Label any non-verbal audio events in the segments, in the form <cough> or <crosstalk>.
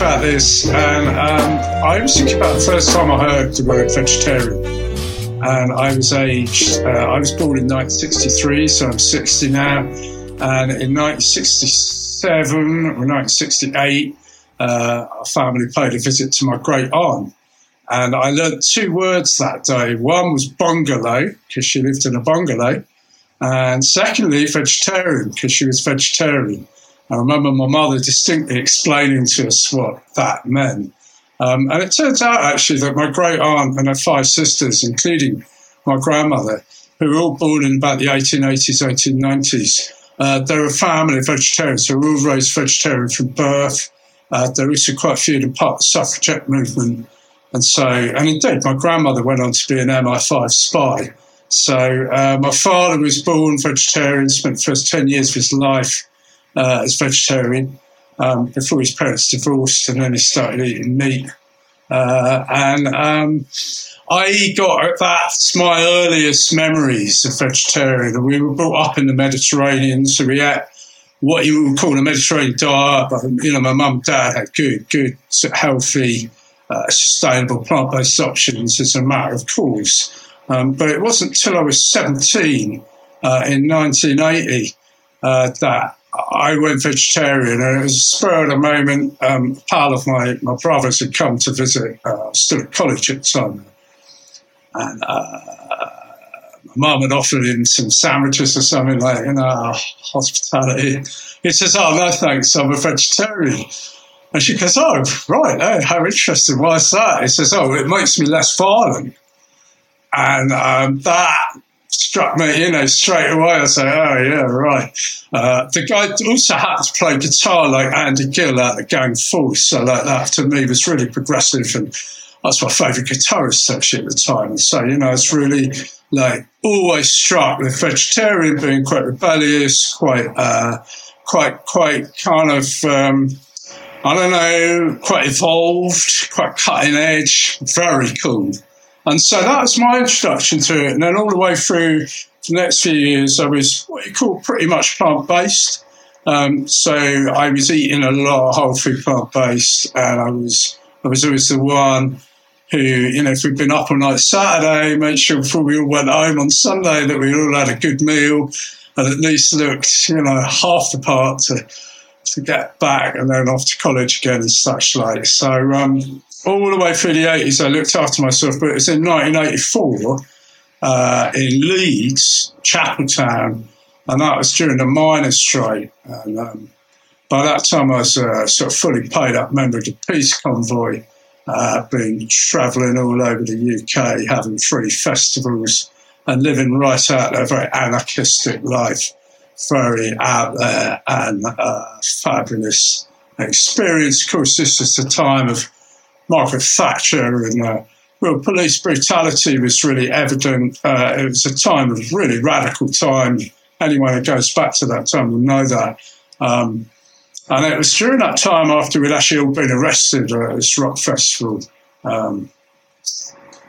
about this, and um, I was thinking about the first time I heard the word vegetarian. And I was aged, uh, I was born in 1963, so I'm 60 now. And in 1967 or 1968, uh, a family paid a visit to my great aunt. And I learned two words that day. One was bungalow, because she lived in a bungalow. And secondly, vegetarian, because she was vegetarian. I remember my mother distinctly explaining to us what that meant. Um, and it turns out actually that my great aunt and her five sisters, including my grandmother, who were all born in about the 1880s, 1890s, uh, they're a family of vegetarians. They were all raised vegetarian from birth. Uh, there also quite a few in part of the suffragette movement. And so, and indeed, my grandmother went on to be an MI5 spy. So uh, my father was born vegetarian, spent the first 10 years of his life uh, as vegetarian um, before his parents divorced, and then he started eating meat. Uh, and um, I got that's my earliest memories of vegetarian. We were brought up in the Mediterranean, so we had what you would call a Mediterranean diet. But you know, my mum and dad had good, good, healthy, uh, sustainable plant-based options as a matter of course. Um, but it wasn't until I was 17 uh, in 1980 uh, that I went vegetarian, and it was a spur of the moment. Um, part of my, my brothers had come to visit, uh, still at college at the time. And uh, my mum had offered him some sandwiches or something like, you know, hospitality. He says, Oh, no, thanks, I'm a vegetarian. And she goes, Oh, right, oh, how interesting. Why is that? He says, Oh, it makes me less violent. And um, that struck me, you know, straight away. I say, oh, yeah, right. Uh, the guy also had to play guitar like Andy Gill at the Gang of Four. So like that to me was really progressive and that's my favourite guitarist actually at the time. So, you know, it's really like always struck with vegetarian being quite rebellious, quite, uh, quite, quite kind of, um, I don't know, quite evolved, quite cutting edge, very cool. And so that was my introduction to it. And then all the way through the next few years, I was what you call pretty much plant based. Um, so I was eating a lot of whole food plant based, and I was I was always the one who, you know, if we'd been up all night Saturday, make sure before we all went home on Sunday that we all had a good meal and at least looked, you know, half the part to to get back and then off to college again and such like. So um, all the way through the 80s, I looked after myself, but it was in 1984 uh, in Leeds, Chapeltown, and that was during the miners' strike. And um, by that time, I was a sort of fully paid up member of the peace convoy, uh, been travelling all over the UK, having free festivals, and living right out a very anarchistic life, very out there and uh, fabulous experience. Of course, this is the time of Margaret Thatcher and uh, well, police brutality was really evident. Uh, it was a time of really radical time. Anyone who goes back to that time will know that. Um, and it was during that time after we'd actually all been arrested at this rock festival um,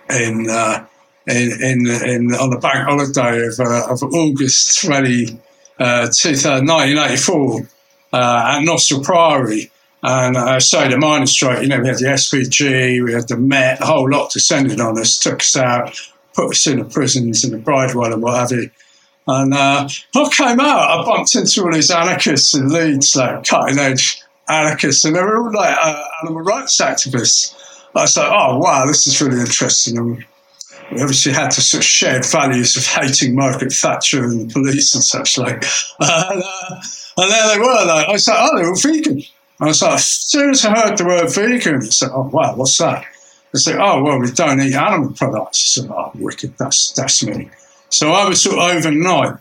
in, uh, in, in, in, on the bank holiday of, uh, of August 20, uh, 1984 uh, at Nostell Priory. And uh, so the miners' strike, you know, we had the SPG, we had the Met, a whole lot descended on us, took us out, put us in the prisons and the Bridewell and what have you. And uh, I came out, I bumped into all these anarchists in Leeds, like cutting edge anarchists, and they were all like uh, animal rights activists. I was like, oh, wow, this is really interesting. And we obviously had to sort of shared values of hating Margaret Thatcher and the police and such like. <laughs> And, uh, and there they were, like, I was like, oh, they're all vegan. And I was like, as soon as I heard the word vegan, I said, oh, wow, what's that? I said, oh, well, we don't eat animal products. I said, oh, wicked, that's, that's me. So I was sort of overnight.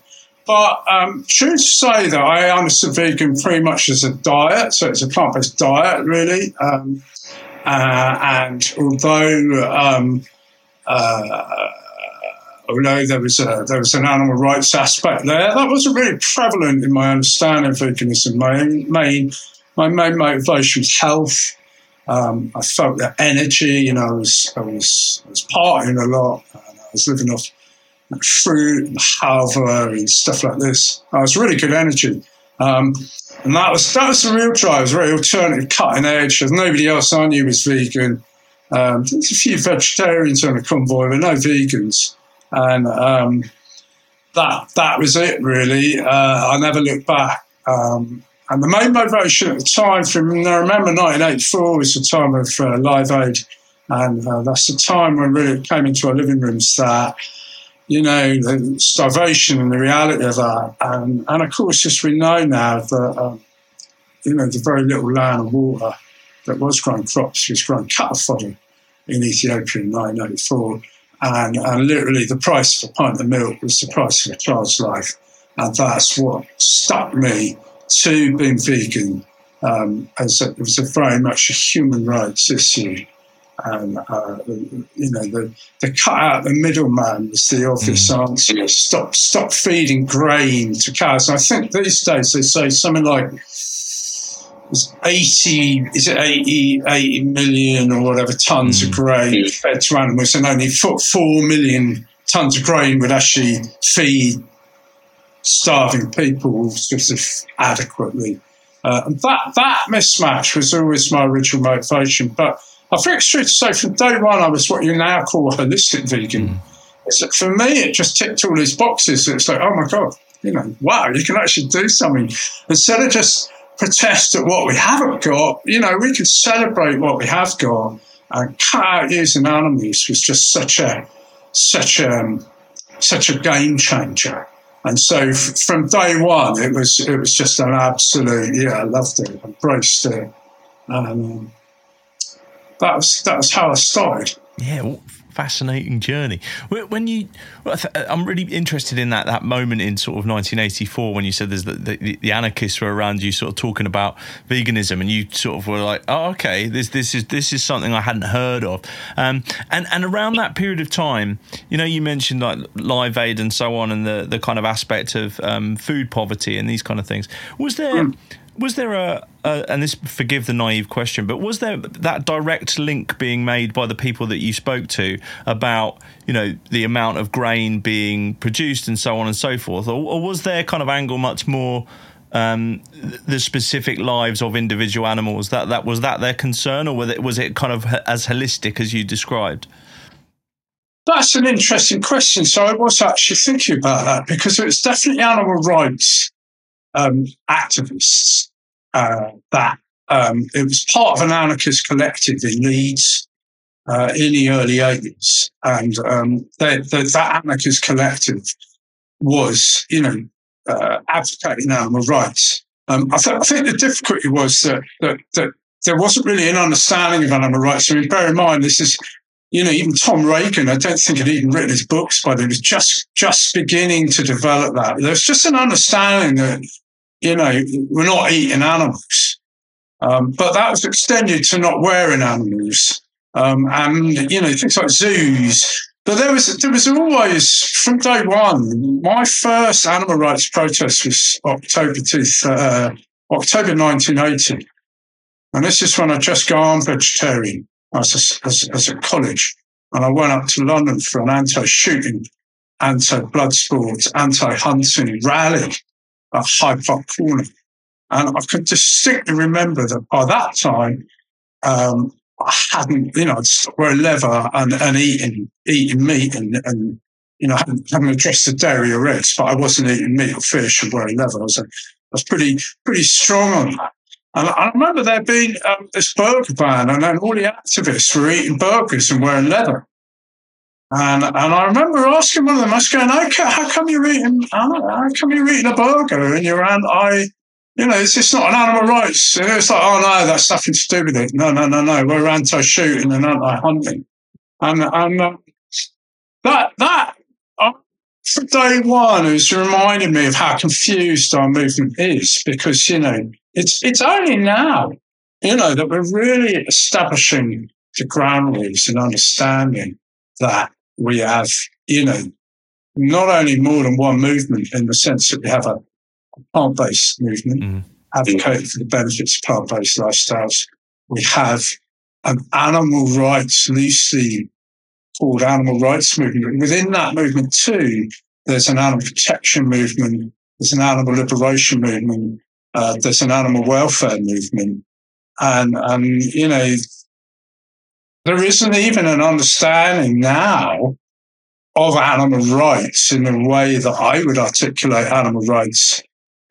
But um, true to say that I understood vegan pretty much as a diet, so it's a plant-based diet, really. Um, uh, and although um, uh, although there was a, there was an animal rights aspect there, that wasn't really prevalent in my understanding of veganism. My main my main motivation was health. Um, I felt that energy. You know, I was I was I was partying a lot. I was living off fruit and halva and stuff like this. I was really good energy. Um, and that was that was the real drive. It was very alternative, cutting edge. There's nobody else I knew was vegan. Um, there's a few vegetarians on the convoy, but no vegans. And um, that that was it, really. Uh, I never looked back. Um, and the main motivation at the time, from I remember 1984 was the time of uh, Live Aid, and uh, that's the time when really it came into our living rooms that you know, the starvation and the reality of that. And, and of course, as we know now that, um, you know, the very little land and water that was growing crops was growing cattle fodder in Ethiopia in 1984. And, and literally the price of a pint of milk was the price of a child's life. And that's what stuck me to being vegan um, as it was a very much a human rights issue and uh, you know the, the cut out the middleman was the obvious mm. answer. Stop stop feeding grain to cows. And I think these days they say something like it's 80 is it 80, 80 million or whatever tons mm. of grain fed to animals, and only four, four million tons of grain would actually feed starving people sort of adequately. Uh, and that that mismatch was always my original motivation, but I think it's true to say from day one I was what you now call a holistic vegan. Mm. for me, it just ticked all these boxes. It's like, oh my God, you know, wow, you can actually do something. Instead of just protest at what we haven't got, you know, we can celebrate what we have got and cut out using animals was just such a, such a, um, such a game changer. And so f- from day one, it was, it was just an absolute, yeah, I loved it, embraced it. Um, that was that was how I started. Yeah, fascinating journey. When you, I'm really interested in that that moment in sort of 1984 when you said there's the, the, the, anarchists were around you, sort of talking about veganism, and you sort of were like, oh, okay, this this is this is something I hadn't heard of. Um, and and around that period of time, you know, you mentioned like Live Aid and so on, and the the kind of aspect of um, food poverty and these kind of things. Was there mm was there a, a, and this forgive the naive question, but was there that direct link being made by the people that you spoke to about you know the amount of grain being produced and so on and so forth, or, or was there kind of angle much more? Um, the specific lives of individual animals that that was that their concern, or was it was it kind of as holistic as you described? That's an interesting question. So I was actually thinking about that because it's definitely animal rights um, activists uh, that um, it was part of an anarchist collective in Leeds uh, in the early 80s. And um, they, they, that anarchist collective was, you know, uh, advocating animal rights. Um, I, th- I, think the difficulty was that, that, that there wasn't really an understanding of animal rights. I mean, bear in mind, this is you know, even Tom Regan, I don't think had even written his books by then. He was just just beginning to develop that. There's just an understanding that, you know, we're not eating animals. Um, but that was extended to not wearing animals. Um, and, you know, things like zoos. But there was there was always from day one. My first animal rights protest was October two, uh, October 1980, and this is when I just gone vegetarian as a, as, as a college. And I went up to London for an anti-shooting, anti-blood sports, anti-hunting rally at Hyde Park Corner. And I can distinctly remember that by that time, um, I hadn't, you know, I'd wearing leather and, and eating, eating meat and, and you know, hadn't, hadn't addressed the dairy or eggs, but I wasn't eating meat or fish and wearing leather. I was, I was pretty, pretty strong on that. And I remember there being um, this burger ban, and then all the activists were eating burgers and wearing leather. And and I remember asking one of them, I was going, how come you're eating, how come you're eating a burger and you're anti, you know, it's just not an animal rights. It's like, oh no, that's nothing to do with it. No, no, no, no, we're anti-shooting and anti-hunting. And and uh, that that uh, from day one, it was reminding me of how confused our movement is because you know it's it's only now, you know, that we're really establishing the ground rules and understanding that we have, you know, not only more than one movement in the sense that we have a plant based movement mm. advocating for the benefits of plant based lifestyles. We have an animal rights, loosely called animal rights movement. Within that movement, too, there's an animal protection movement, there's an animal liberation movement, uh, there's an animal welfare movement. And, and, you know, there isn't even an understanding now of animal rights in the way that I would articulate animal rights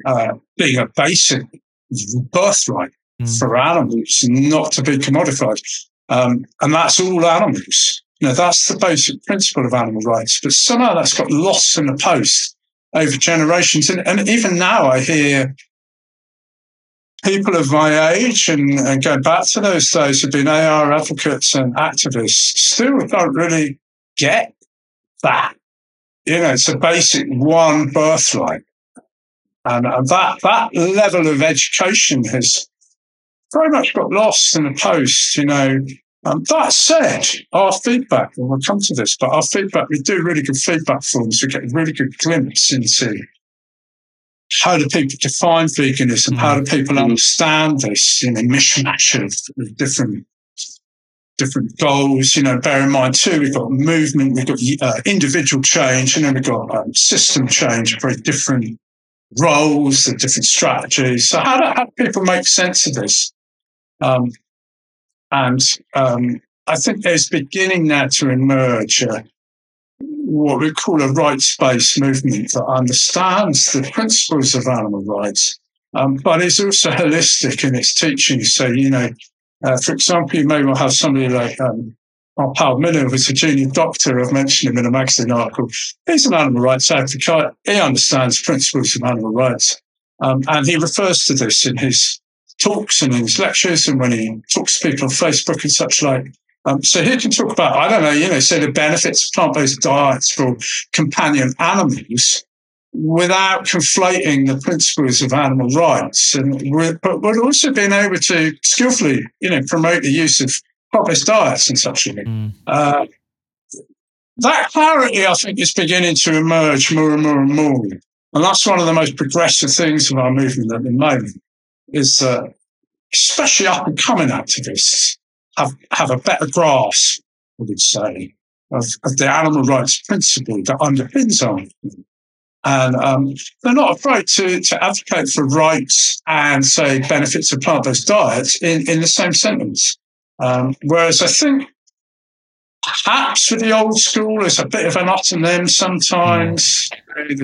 uh, being a basic birthright mm. for animals, not to be commodified. Um, and that's all animals. You know, that's the basic principle of animal rights. But somehow that's got lost in the post over generations. And, and even now I hear people of my age and, and going back to those days who've been AR advocates and activists still don't really get that. You know, it's a basic one birthright. And, and that, that level of education has very much got lost in the post, you know. Um, that said, our feedback, and we'll come to this, but our feedback, we do really good feedback forms. We get a really good glimpse into how do people define veganism? How do people mm-hmm. understand this, you know, mismatch of, of different different goals. You know, bear in mind too, we've got movement, we've got uh, individual change, and then we've got um, system change, very different roles and different strategies. So how do, how do people make sense of this? Um, and um, I think there's beginning now to emerge uh, what we call a rights-based movement that understands the principles of animal rights, um, but is also holistic in its teaching. So, you know, uh, for example, you may well have somebody like um, our pal Miller, who's a junior doctor. I've mentioned him in a magazine article. He's an animal rights advocate. He understands principles of animal rights. Um, and he refers to this in his talks and in his lectures and when he talks to people on Facebook and such like. Um, so he can talk about, I don't know, you know, say the benefits of plant-based diets for companion animals without conflating the principles of animal rights, and but but also being able to skillfully, you know, promote the use of plant-based diets and such. Mm. Uh, that clarity, I think, is beginning to emerge more and more and more, and that's one of the most progressive things of our movement at the moment. Is that especially up and coming activists have have a better grasp, I would say, of, of the animal rights principle that underpins our movement. And um, they're not afraid to, to advocate for rights and say benefits of plant based diets in, in the same sentence. Um, whereas I think perhaps for the old school, it's a bit of an us and them sometimes.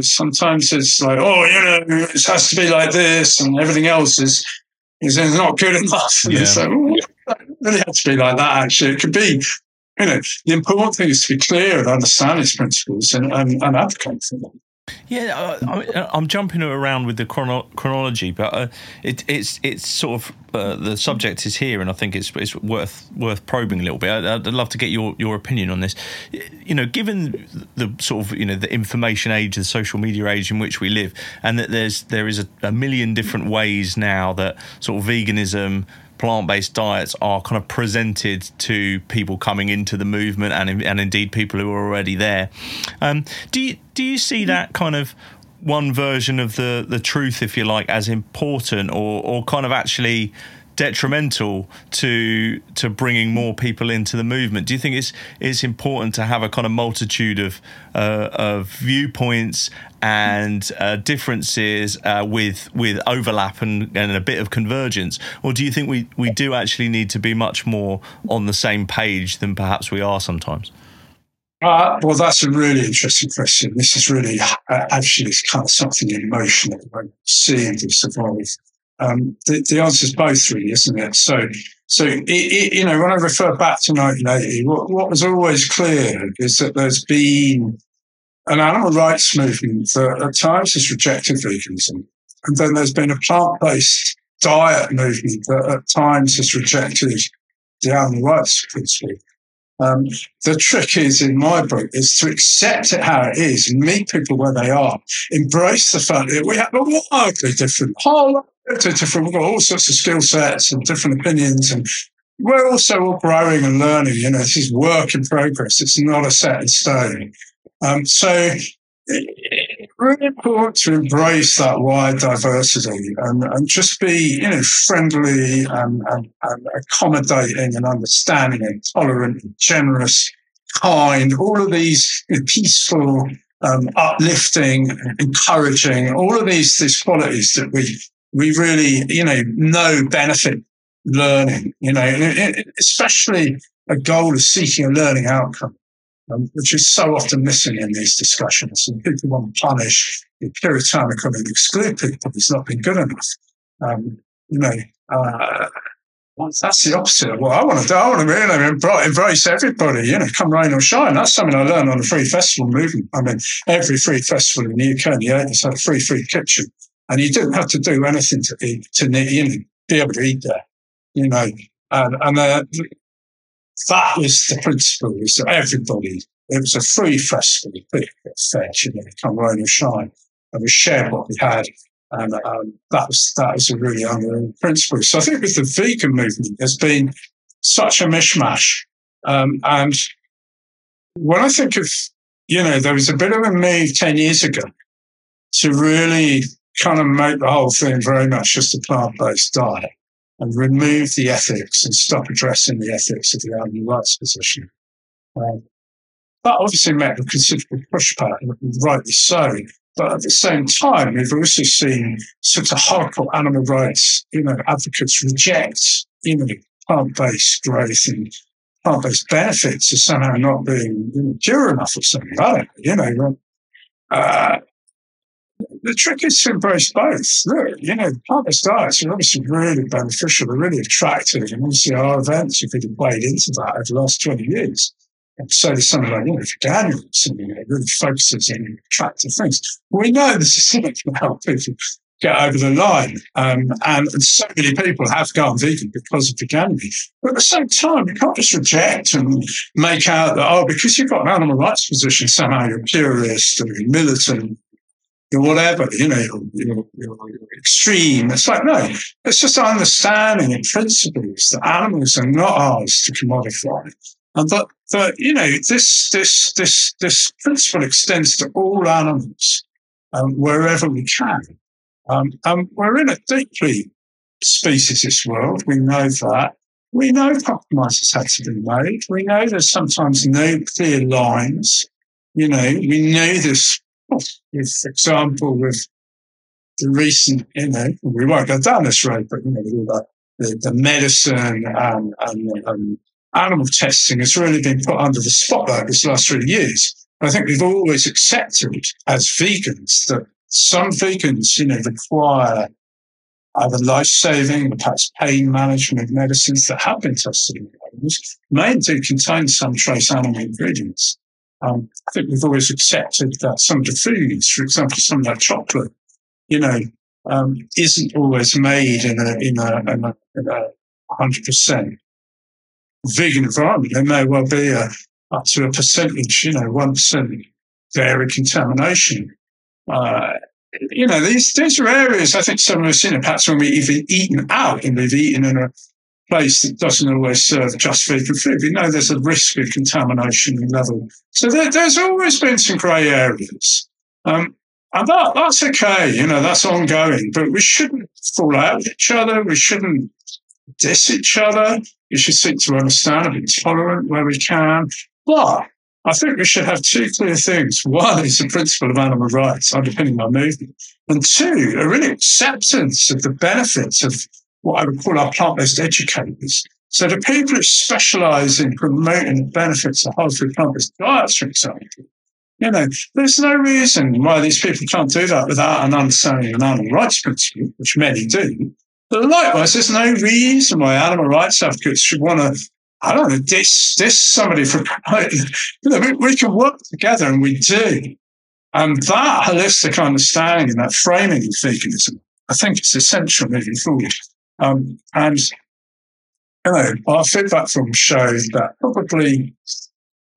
Sometimes it's like, oh, you know, it has to be like this, and everything else is is not good enough. <laughs> And yeah. it's like, oh, really has to be like that, actually. It could be, you know, the important thing is to be clear and understand its principles and, and, and advocate for them. Yeah, uh, I, am jumping around with the chrono- chronology, but uh, it, it's it's sort of uh, the subject is here, and I think it's it's worth worth probing a little bit. I'd, I'd, love to get your, your opinion on this. You know, given the sort of you know the information age, the social media age in which we live, and that there's there is a, a million different ways now that sort of veganism plant-based diets are kind of presented to people coming into the movement and and indeed people who are already there. Um, do you do you see that kind of one version of the the truth, if you like, as important or or kind of actually detrimental to to bringing more people into the movement? Do you think it's it's important to have a kind of multitude of uh, of viewpoints and uh, differences uh, with with overlap and, and a bit of convergence, or do you think we we do actually need to be much more on the same page than perhaps we are sometimes? Uh, well, that's a really interesting question. This is really uh, actually kind of something emotional. moment, seeing this evolve um, the, the answer is both, really, isn't it? So, so it, it, you know, when I refer back to 1980, what, what was always clear is that there's been an animal rights movement that at times has rejected veganism, and then there's been a plant-based diet movement that at times has rejected the animal rights principle. Um, the trick is, in my book, is to accept it how it is meet people where they are. Embrace the fact that we have a wildly different, whole we've got all sorts of skill sets and different opinions, and we're also all growing and learning. You know, this is work in progress. It's not a set in stone. Um, so really important to embrace that wide diversity and, and just be, you know, friendly and, and, and accommodating and understanding and tolerant and generous, kind, all of these you know, peaceful, um, uplifting, encouraging, all of these, these qualities that we, we really, you know, know benefit learning, you know, especially a goal of seeking a learning outcome um, which is so often missing in these discussions. And people want to punish, be puritanical and exclude people who's not been good enough. Um, you know, uh, that's the opposite of what I want to do. I want to really embrace everybody, you know, come rain or shine. That's something I learned on the free festival movement. I mean, every free festival in the UK in the 80s had a free free kitchen. And you didn't have to do anything to to you know, be able to eat there, you know. And, and uh, that was the principle, was that everybody, it was a free festival, big fed, you know, or shine. And we shared what we had. And um, that was that was a really unreal principle. So I think with the vegan movement, there's been such a mishmash. Um, and when I think of, you know, there was a bit of a move 10 years ago to really kind of make the whole thing very much just a plant based diet and remove the ethics and stop addressing the ethics of the animal rights position. Um, that obviously met with considerable pushback, rightly so. But at the same time, we've also seen sort of hardcore animal rights, you know, advocates reject, you know, plant-based growth and plant-based benefits as somehow not being you know, pure enough or something. I don't know, you know. Uh, the trick is to embrace both. Look, you know, plant-based diets are obviously really beneficial, they're really attractive, and obviously our events have really played into that over the last 20 years. And so there's something like, you know, Veganuary, and, you know, really focuses on attractive things. We know this is something help people get over the line. Um, and, and, so many people have gone vegan because of veganuary. But at the same time, you can't just reject and make out that, oh, because you've got an animal rights position, somehow you're purist or militant whatever, you know, you're, you're, extreme. It's like, no, it's just understanding in principles that animals are not ours to commodify. And that, that, you know, this, this, this, this principle extends to all animals, um, wherever we can. Um, and we're in a deeply speciesist world. We know that. We know compromises have to be made. We know there's sometimes no clear lines. You know, we know there's for example, with the recent, you know, we won't go down this road, but, you know, the, uh, the, the medicine and, and, and, animal testing has really been put under the spotlight this last three years. I think we've always accepted as vegans that some vegans, you know, require either life-saving or perhaps pain management medicines that have been tested in animals may indeed contain some trace animal ingredients. Um, I think we've always accepted that some of the foods, for example, some of that chocolate, you know, um, isn't always made in a in a, in a, in a 100% vegan environment. There may well be a, up to a percentage, you know, 1% dairy contamination. Uh, you know, these, these are areas I think some of us, you know, perhaps when we've eaten out and we've eaten in a place that doesn't always serve just vegan food. We know there's a risk of contamination and level. So there, there's always been some grey areas. Um, and that, that's okay, you know, that's ongoing, but we shouldn't fall out with each other. We shouldn't diss each other. We should seek to understand and be tolerant where we can. But I think we should have two clear things. One is the principle of animal rights underpinning our movement. And two, a really acceptance of the benefits of what I would call our plant-based educators. So the people who specialize in promoting the benefits of whole food plant-based diets, for example, you know, there's no reason why these people can't do that without an understanding of an animal rights principle, which many do. But likewise, there's no reason why animal rights advocates should want to, I don't know, diss, diss somebody for <laughs> promoting. You know, we, we can work together and we do. And that holistic understanding and that framing of veganism, I think is essential moving forward. Um, and you know, our feedback from shows that probably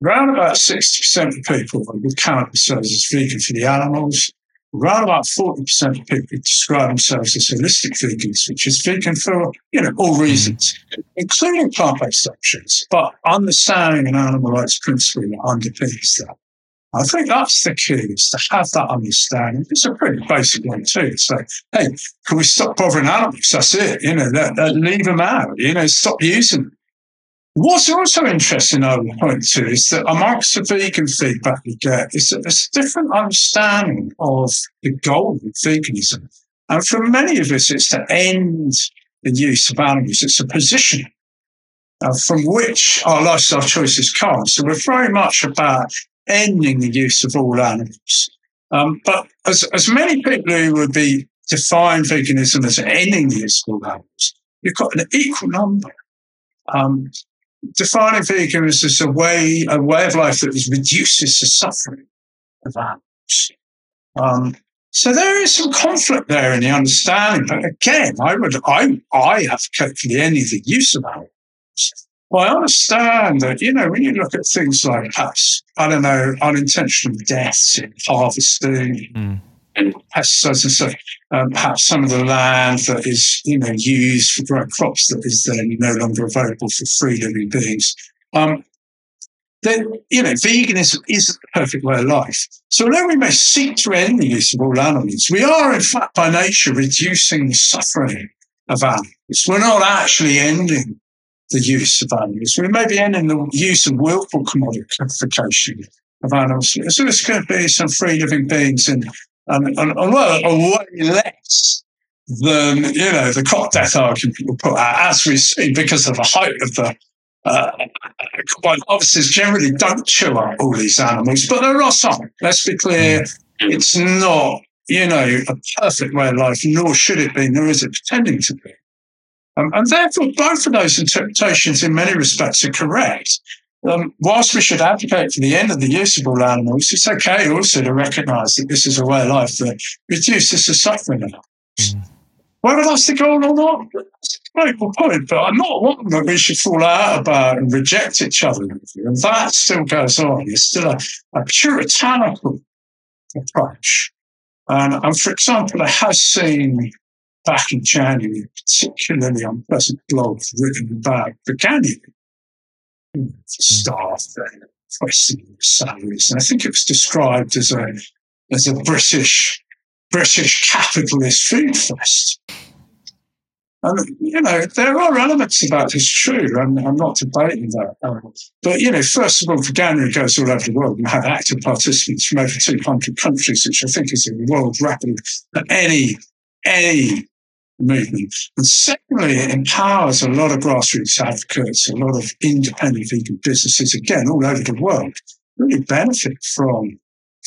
around about 60% of people would count themselves as vegan for the animals. Around about 40% of people describe themselves as holistic vegans, which is vegan for, you know, all reasons, mm. including plant-based options, but understanding an animal rights principle that underpins that. I think that's the key is to have that understanding. It's a pretty basic one too. So, hey, can we stop bothering animals? That's it. You know, leave them out. You know, stop using them. What's also interesting, I would point to, is that amongst the vegan feedback we get, is that there's a different understanding of the goal of veganism. And for many of us, it's to end the use of animals. It's a position uh, from which our lifestyle choices come. So we're very much about ending the use of all animals. Um, but as, as many people who would be define veganism as ending the use of all animals, you've got an equal number. Um, defining veganism as a way, a way of life that reduces the suffering of animals. Um, so there is some conflict there in the understanding. But again, I would, I, I for the ending of the use of animals. Well, I understand that, you know, when you look at things like perhaps, I don't know, unintentional deaths in harvesting mm. and pesticides and stuff, um, perhaps some of the land that is, you know, used for growing crops that is then no longer available for free living beings. Um, then, you know, veganism isn't the perfect way of life. So although we may seek to end the use of all animals, we are in fact by nature reducing the suffering of animals. We're not actually ending the use of animals. We may be ending the use of willful commodification of animals. So going to be some free living beings and, um, and, and well, a way less than, you know, the crop death argument will put out, as we see, because of the height of the uh, combined harvesters generally don't chew up all these animals, but there are some. Let's be clear, it's not, you know, a perfect way of life, nor should it be, nor is it pretending to be. Um, and therefore, both of those interpretations, in many respects, are correct. Um, whilst we should advocate for the end of the use of all animals, it's okay also to recognise that this is a way of life that reduces the suffering of Mm. Whether that's the goal or not, it's a great point. But I'm not one that we should fall out about and reject each other. And that still goes on. It's still a, a puritanical approach. And, and for example, I have seen back in January, a particularly unpleasant blog written about the canyon for hmm. staff and questioning salaries. And I think it was described as a as a British British capitalist food fest. And, you know, there are elements about this true. I'm, I'm not debating that. Um, but, you know, first of all, Veganuary goes all over the world and have active participants from over 200 countries, which I think is a world record at any, any movement. And secondly, it empowers a lot of grassroots advocates, a lot of independent vegan businesses, again, all over the world, really benefit from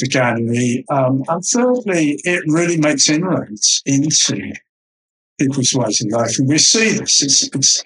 Veganuary. Um, and thirdly, it really makes inroads into people's ways of life. And we see this. It's, it's,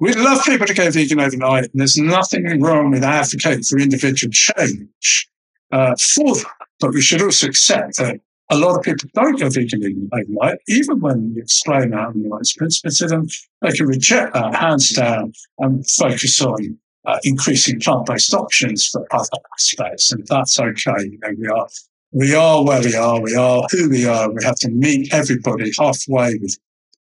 we love people to go vegan overnight, and there's nothing wrong with advocating for individual change uh, for that. But we should also accept that a lot of people don't go vegan overnight, even when you explain human rights principles to them, they can reject that hands down and focus on uh, increasing plant-based options for other aspects. And that's okay. You know, we are, we are where we are. We are who we are. We have to meet everybody halfway with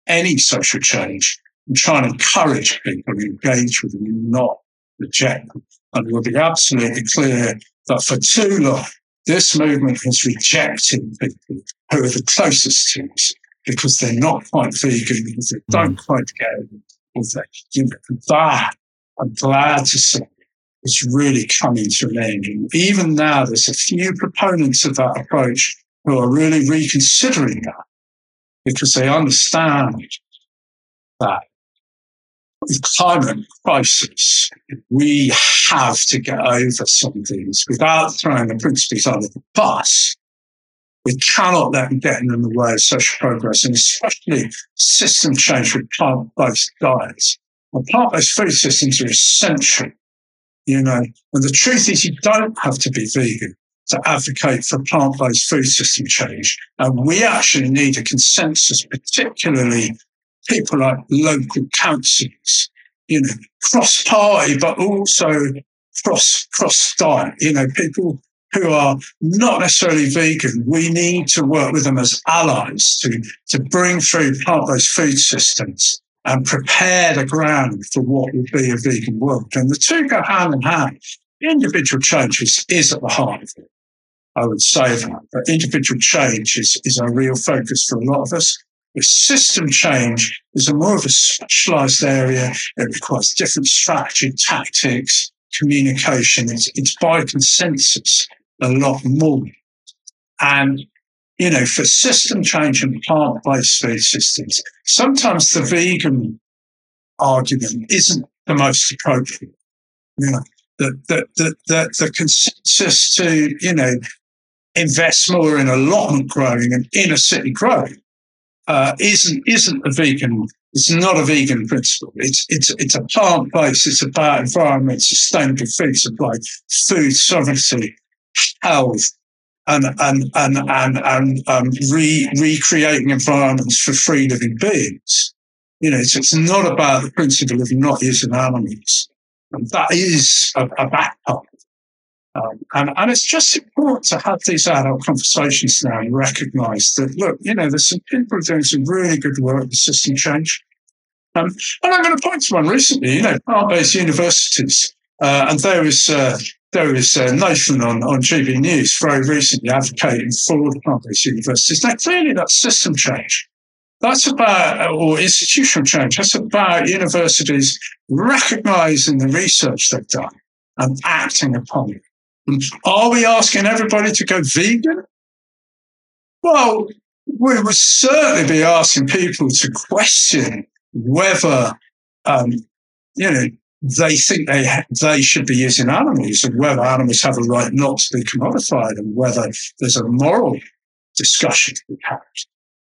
any social change and try and encourage people to engage with them not reject them. And we'll be absolutely clear that for too long, this movement has rejected people who are the closest to us because they're not quite vegan, because they don't mm. quite get it. You know, that, I'm glad to say, is really coming to an end. And even now, there's a few proponents of that approach who are really reconsidering that because they understand that climate crisis, we have to get over some things without throwing the principles under the bus. We cannot let them get in the way of social progress, and especially system change with plant-based diets. Plant-based food systems are essential, you know. And the truth is, you don't have to be vegan to advocate for plant-based food system change. And we actually need a consensus, particularly people like local councils, you know, cross party, but also cross cross diet. You know, people who are not necessarily vegan. We need to work with them as allies to to bring through plant-based food systems and prepare the ground for what will be a vegan world. And the two go hand in hand. Individual changes is at the heart of it. I would say that. But individual change is, is a real focus for a lot of us. With system change is a more of a specialized area. It requires different strategy, tactics, communication. It's, it's by consensus a lot more. And, you know, for system change and plant-based food systems, sometimes the vegan argument isn't the most appropriate. You know, the, the, the, the, the consensus to, you know, invest more in allotment growing and inner city growing uh, isn't isn't a vegan. It's not a vegan principle. It's it's it's a plant based. It's about environment, sustainable food supply, food sovereignty, health, and and and and and um, re, recreating environments for free living beings. You know, it's, it's not about the principle of not using animals. And that is a, a back part. Um, and, and it's just important to have these adult conversations now and recognize that, look, you know, there's some people doing some really good work with system change. Um, and I'm going to point to one recently, you know, plant-based universities. Uh, and there was, uh, uh, Nathan on, on GB News very recently advocating for plant-based universities. Now, clearly that's system change. That's about, or institutional change. That's about universities recognizing the research they've done and acting upon it. Are we asking everybody to go vegan? Well, we would certainly be asking people to question whether, um, you know, they think they ha- they should be using animals and whether animals have a right not to be commodified and whether there's a moral discussion to be had.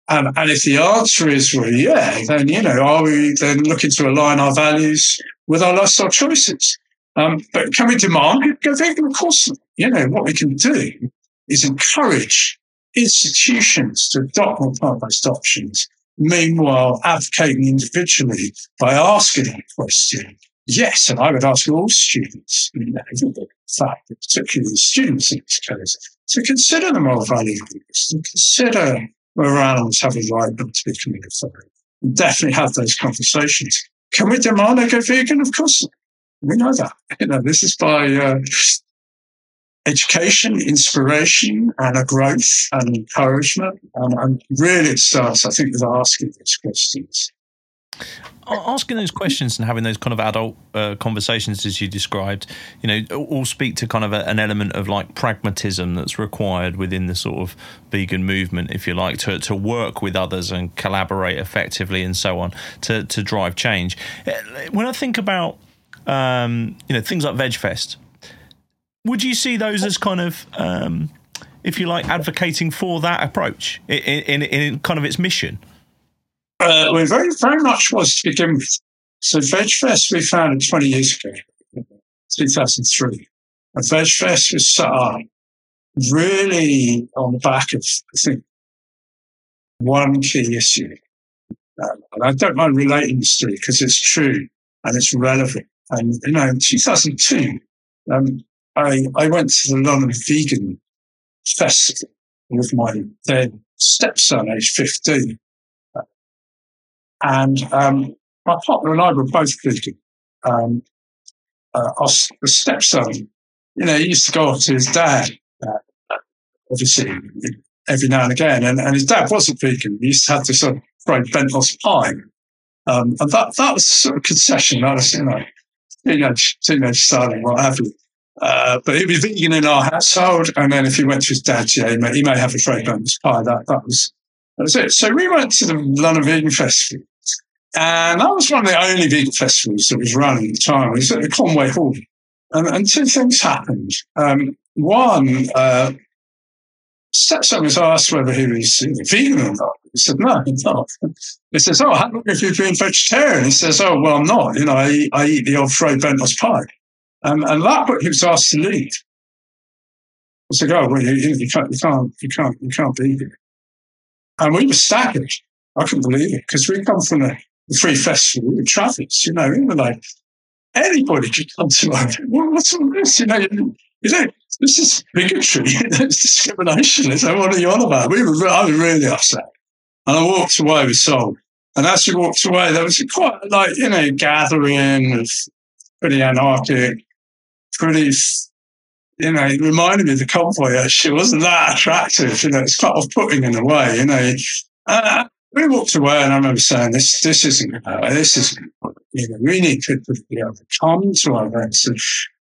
Um, and if the answer is, well, yeah, then, you know, are we then looking to align our values with our lifestyle choices? Um, but can we demand? Of course. You know, what we can do is encourage institutions to adopt more plant-based options, meanwhile advocating individually by asking that question. Yes, and I would ask all students, you know, in fact, particularly students in this case, to consider the moral value of this, to consider where animals have a right not to be communicated. Definitely have those conversations. Can we demand they go vegan? Of course. We know that. You know, this is by uh, education, inspiration, and a growth and encouragement. Um, and really, it starts, I think, with asking these questions asking those questions and having those kind of adult uh, conversations as you described you know all speak to kind of a, an element of like pragmatism that's required within the sort of vegan movement if you like to, to work with others and collaborate effectively and so on to, to drive change uh, when i think about um, you know things like vegfest would you see those as kind of um, if you like advocating for that approach in, in, in kind of its mission uh, we very, very much was to begin with. So VegFest we founded 20 years ago, 2003. And VegFest was set up really on the back of, I think, one key issue. Um, and I don't mind relating this to you because it's true and it's relevant. And, you know, in 2002, um, I, I went to the London Vegan Festival with my then stepson, age 15. And um, my partner and I were both vegan. Um, uh, our, the stepson, you know, he used to go off to his dad, uh, obviously, every now and again. And, and his dad wasn't vegan. He used to have this sort of Fray Bentos pie. Um, and that, that was sort of concession. That was, you know, teenage, teenage son what have you. Uh, but he was vegan in our household. And then if he went to his dad's, yeah, he may, he may have a Fray Bentos pie. That, that was, that was it. So we went to the London Vegan Festival and that was one of the only vegan festivals that was running at the time. It was at the Conway Hall. And, and two things happened. Um, one, uh, stepson was asked whether he was vegan or not. He said, no, he's not. He says, oh, how long have you been vegetarian? He says, oh, well, I'm not. You know, I I eat the old Fray Bentos pie. Um, and that he was asked to leave. I said, oh, well, you, you, can't, you can't, you can't, you can't be here. And we were staggered. I couldn't believe it because we come from a free festival with Travis, you know, we were like, anybody could come to like, what's all this? You know, you, know, this is bigotry, <laughs> it's discrimination. Is that what are you on about? We were, I was really upset. And I walked away with soul. And as we walked away, there was quite like, you know, gathering of pretty anarchic, pretty, you know, it reminded me of the convoy actually. It wasn't that attractive. You know, it's quite off putting in a way, you know. Uh, we walked away and I remember saying, this, this isn't, uh, this isn't, you know, we need to be able to come to our events and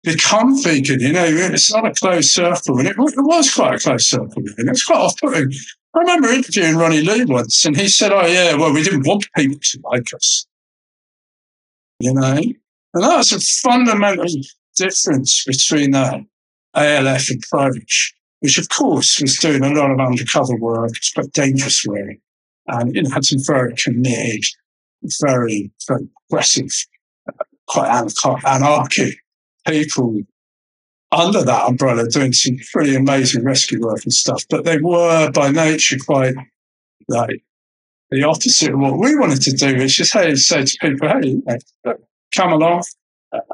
become vegan. You know, it's not a closed circle. And it, it was quite a closed circle. And it's quite off putting. I remember interviewing Ronnie Lee once and he said, oh, yeah, well, we didn't want people to like us. You know? And that was a fundamental difference between uh, that ALF and Proj, which of course was doing a lot of undercover work. but dangerous work. And it had some very committed, very, very aggressive, uh, quite anarchic people under that umbrella doing some pretty amazing rescue work and stuff. But they were by nature quite like the opposite of what we wanted to do, which is hey, say to people, hey, uh, come along,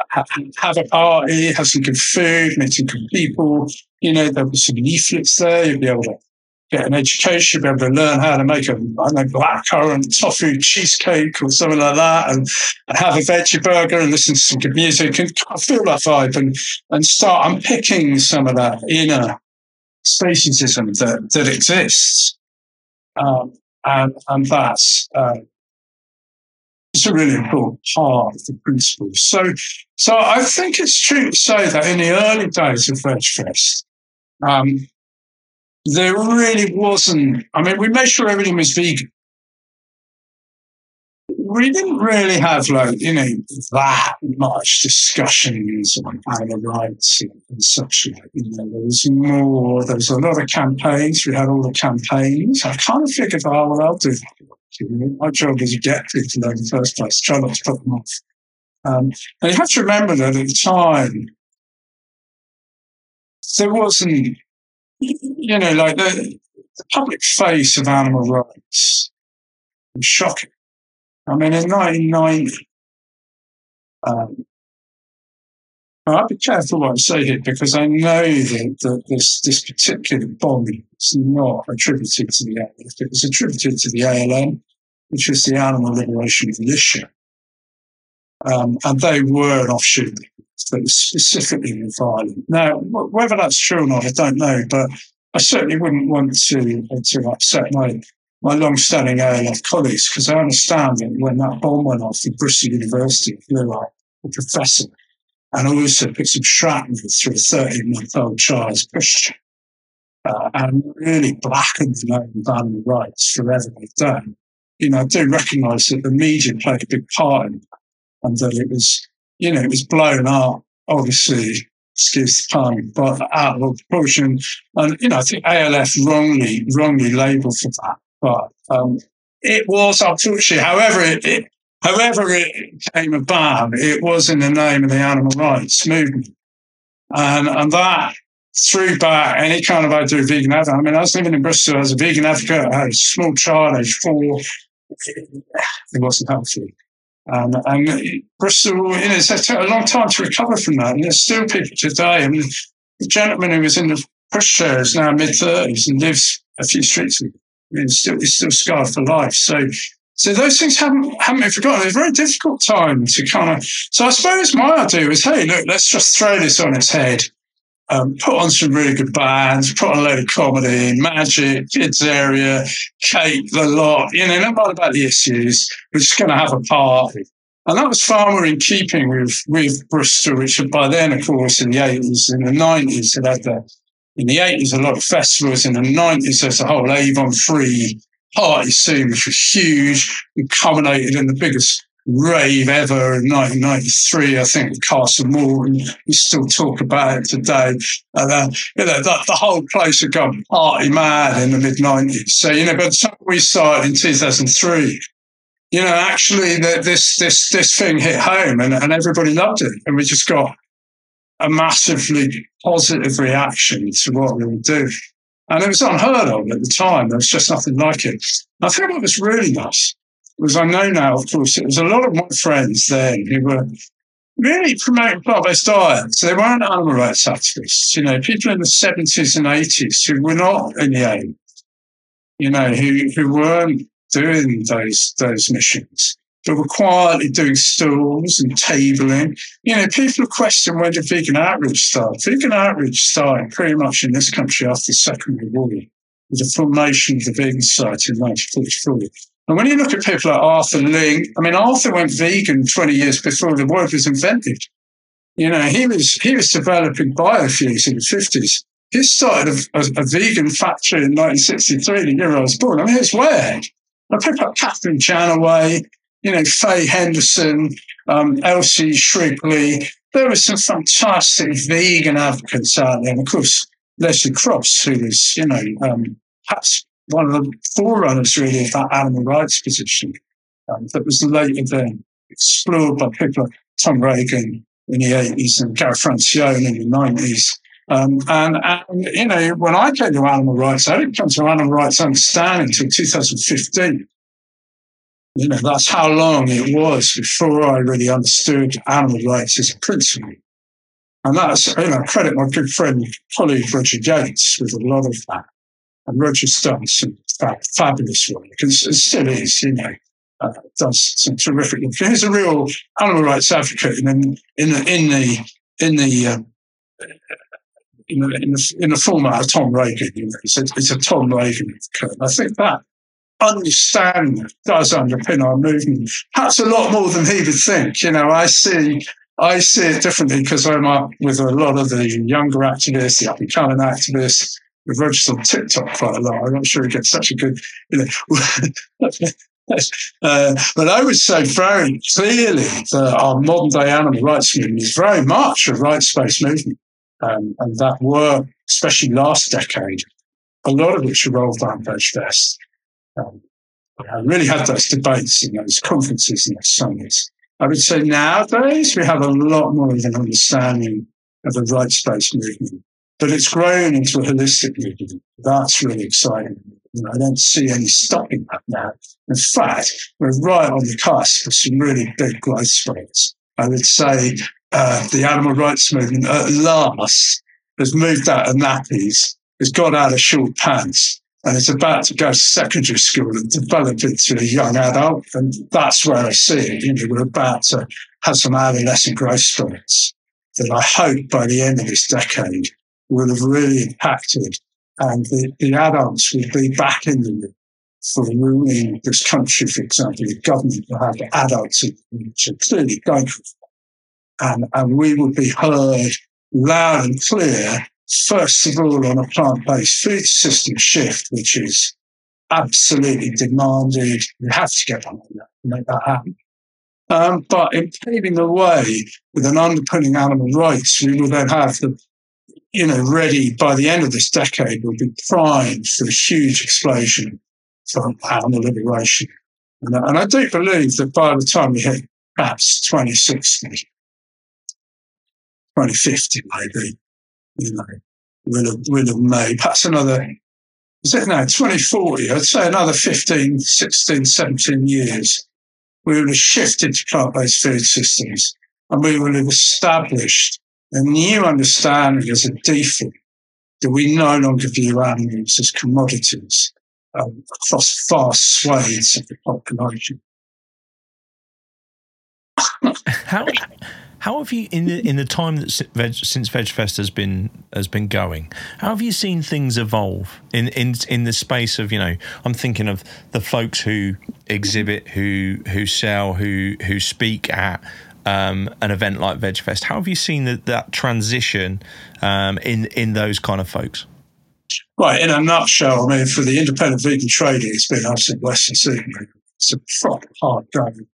have a party, have some good food, meet some good people. You know, there'll be some leaflets there. You'll be able to get an education, be able to learn how to make a I know, blackcurrant tofu cheesecake or something like that, and, have a veggie burger and listen to some good music and feel that vibe and, and start unpicking some of that inner speciesism that, that exists. Um, and, and that's, uh, it's a really important part of the principle. So, so I think it's true to say that in the early days of VegFest, um, there really wasn't. I mean, we made sure everything was vegan. We didn't really have like you know that much discussions on animal rights and, such like. You know, there was more. There was a lot of campaigns. We had all the campaigns. I kind of figured, oh well, I'll do that. My job is to get people there in the first place. Try not to put them off. Um, and you have to remember that at the time, there wasn't you know, like the, the public face of animal rights was shocking. I mean, in 1990, um, I'll be careful what I say here because I know that, that this, this particular bombing is not attributed to the ALF. It was attributed to the ALM, which is the Animal Liberation Militia. Um, and they were an offshoot specifically violent. Now, whether that's true or not, I don't know, but I certainly wouldn't want to, to upset my, my long-standing ALF colleagues because I understand that when that bomb went off in Bristol University, blew up a professor and also put some shrapnel through a 13-month-old child's push uh, and really blackened the of animal rights forever they've done. You know, I do recognise that the media played a big part in that and that it was you know, it was blown up, obviously, excuse the pun, but out of proportion. And, you know, I think ALF wrongly, wrongly labeled for that. But um, it was, unfortunately, however it, it, however it came about, it was in the name of the animal rights movement. And, and that threw back any kind of idea of vegan advocate. I mean, I was living in Bristol as a vegan advocate. I had a small child, age four. It wasn't healthy. Um, and Bristol, you know, it's a long time to recover from that. And there's still people today. I mean, the gentleman who was in the pushchair is now mid 30s and lives a few streets. I mean, still, he's still scarred for life. So, so those things haven't, haven't been forgotten. It's a very difficult time to kind of, so I suppose my idea was, hey, look, let's just throw this on its head um, put on some really good bands, put on a load of comedy, magic, kids area, cake, the lot, you know, not about the issues. We're just going to have a party. And that was far more in keeping with, with Bristol, which by then, of course, in the 80s, in the 90s, it had the, in the 80s, a lot of festivals. In the 90s, there's a whole Avon Free party scene, which was huge and culminated in the biggest rave ever in 1993, I think, Castle Moore, and we still talk about it today. And, uh, you know, the, the whole place had gone party mad in the mid 90s. So, you know, by the time we started in 2003, you know, actually the, this, this, this thing hit home and, and everybody loved it. And we just got a massively positive reaction to what we were doing. And it was unheard of at the time. There was just nothing like it. I think what was really nice was I know now, of course, it was a lot of my friends then who were really promoting plant-based diets. They weren't animal rights activists, you know, people in the 70s and 80s who were not in the aim, you know, who, who weren't doing those, those missions. but were quietly doing stalls and tabling. You know, people question when did vegan outreach start? Vegan outreach started pretty much in this country after the Second World War with the formation of the Vegan Society in 1944. And when you look at people like Arthur Ling, I mean, Arthur went vegan 20 years before the word was invented. You know, he was he was developing biofuels in the 50s. He started a, a, a vegan factory in 1963, the year I was born. I mean, it's weird. And people like Catherine Jannaway, you know, Faye Henderson, um, Elsie Shrigley. There were some fantastic vegan advocates out there. And of course, Leslie Cross, who was, you know, um, perhaps one of the forerunners really of that animal rights position um, that was later then explored by people like Tom Regan in the 80s and Gary Francione in the 90s. Um, and, and, you know, when I came to animal rights, I didn't come to animal rights understanding until 2015. You know, that's how long it was before I really understood animal rights as a principle. And that's, you know, credit my good friend, colleague Roger Yates with a lot of that. And Roger's done some fabulous work, and still is, you know, uh, does some terrific work. He's a real animal rights advocate in, in the, in the, in the, um, in the, in the, in the format of Tom Regan. You know, it's a, it's a Tom Regan advocate. I think that understanding does underpin our movement. Perhaps a lot more than he would think. You know, I see I see it differently because I'm up with a lot of the younger activists, the up and coming activists. We've registered on TikTok quite a lot. I'm not sure he gets such a good, you know. <laughs> uh, but I would say very clearly that our modern day animal rights movement is very much a rights based movement. Um, and that were, especially last decade, a lot of which revolved around VegFest. Um, I really had those debates in those conferences and those summits. I would say nowadays we have a lot more of an understanding of the rights based movement, but it's grown into a holistic movement. That's really exciting. I don't see any stopping that now. In fact, we're right on the cusp of some really big growth rates. I would say uh, the animal rights movement at last has moved out of nappies, has got out of short pants, and is about to go to secondary school and develop into a young adult. And that's where I see it. You know, we're about to have some adolescent growth spurts that I hope by the end of this decade will have really impacted. And the, the adults will be back in the room for ruling this country, for example. The government will have adults which are clearly going for and, and we will be heard loud and clear first of all on a plant-based food system shift, which is absolutely demanded. We have to get on that, make that happen. Um, but in paving the way with an underpinning animal rights, we will then have the, you know, ready by the end of this decade, we'll be primed for a huge explosion for animal liberation. And, uh, and I do believe that by the time we hit perhaps 2060, 2050 maybe, you know, we'll have, we'll have made perhaps another, is it now 2040? I'd say another 15, 16, 17 years. We will have shifted to plant-based food systems and we will have established a new understanding as a default that we no longer view animals as commodities um, across vast swathes of the population. How how have you in the in the time that since VegFest has been has been going? How have you seen things evolve in in in the space of you know? I'm thinking of the folks who exhibit, who who sell, who who speak at um, an event like VegFest. How have you seen that that transition um, in in those kind of folks? Right, in a nutshell, I mean, for the independent vegan trading, it's been absolutely Sydney. It's a proper hard going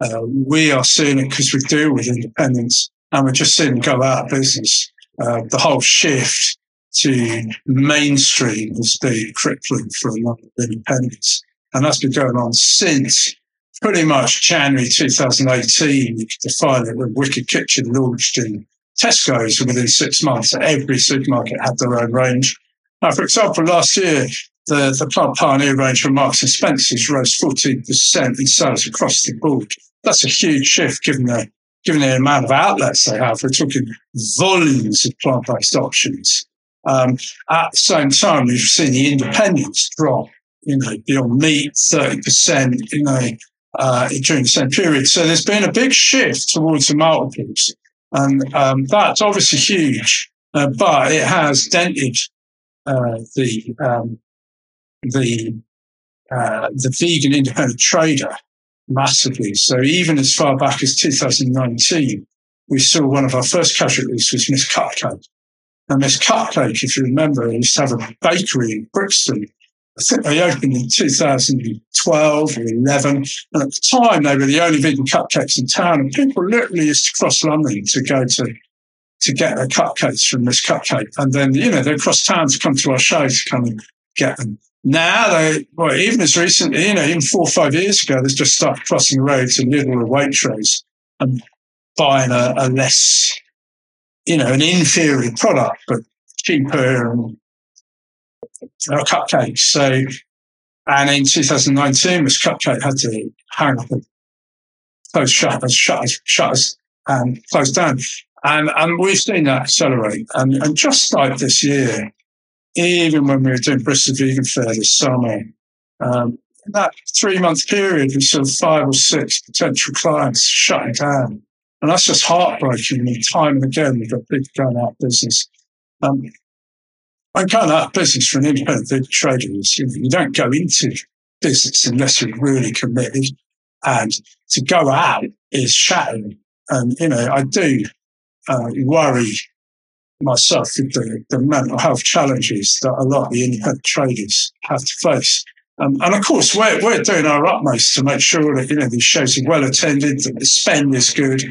uh, we are seeing it because we deal with independents and we're just seeing them go out of business. Uh, the whole shift to mainstream has been crippling for a lot of independents. And that's been going on since pretty much January 2018. You could define it when Wicked Kitchen launched in Tesco's within six months. Every supermarket had their own range. Now, for example, last year, the, the Plant Pioneer range from Marks and Spencer's rose 14% in sales across the board that's a huge shift given the given the amount of outlets they have. We're talking volumes of plant-based options. Um, at the same time, we've seen the independents drop. You know, beyond meat, thirty percent. You know, uh, during the same period. So there's been a big shift towards the multiples. And um, that's obviously huge, uh, but it has dented uh, the um, the uh, the vegan independent trader massively. So even as far back as 2019, we saw one of our first casualties was Miss Cupcake. And Miss Cupcake, if you remember, used to have a bakery in Brixton I think they opened in 2012 or 11. And at the time, they were the only vegan cupcakes in town. And people literally used to cross London to go to, to get their cupcakes from Miss Cupcake. And then, you know, they'd cross town to come to our show to come and get them. Now they, well, even as recently, you know, even four or five years ago, they just started crossing the road to Lidl or Waitrose and buying a, a less, you know, an inferior product, but cheaper and uh, Cupcake. So, and in 2019, Miss Cupcake had to hang up and close shutters, shutters, shutters, and close down. And, and we've seen that accelerate. And, and just like this year, even when we were doing Bristol Vegan Fair this summer, um, that three month period, we saw five or six potential clients shutting down. And that's just heartbreaking. And time and again, we've got big going out business. Um, I can't have business for an independent trader. You, you don't go into business unless you're really committed. And to go out is shattering. And, you know, I do uh, worry myself with the, the, mental health challenges that a lot of the independent traders have to face. Um, and of course, we're, we're doing our utmost to make sure that, you know, these shows are well attended, that the spend is good.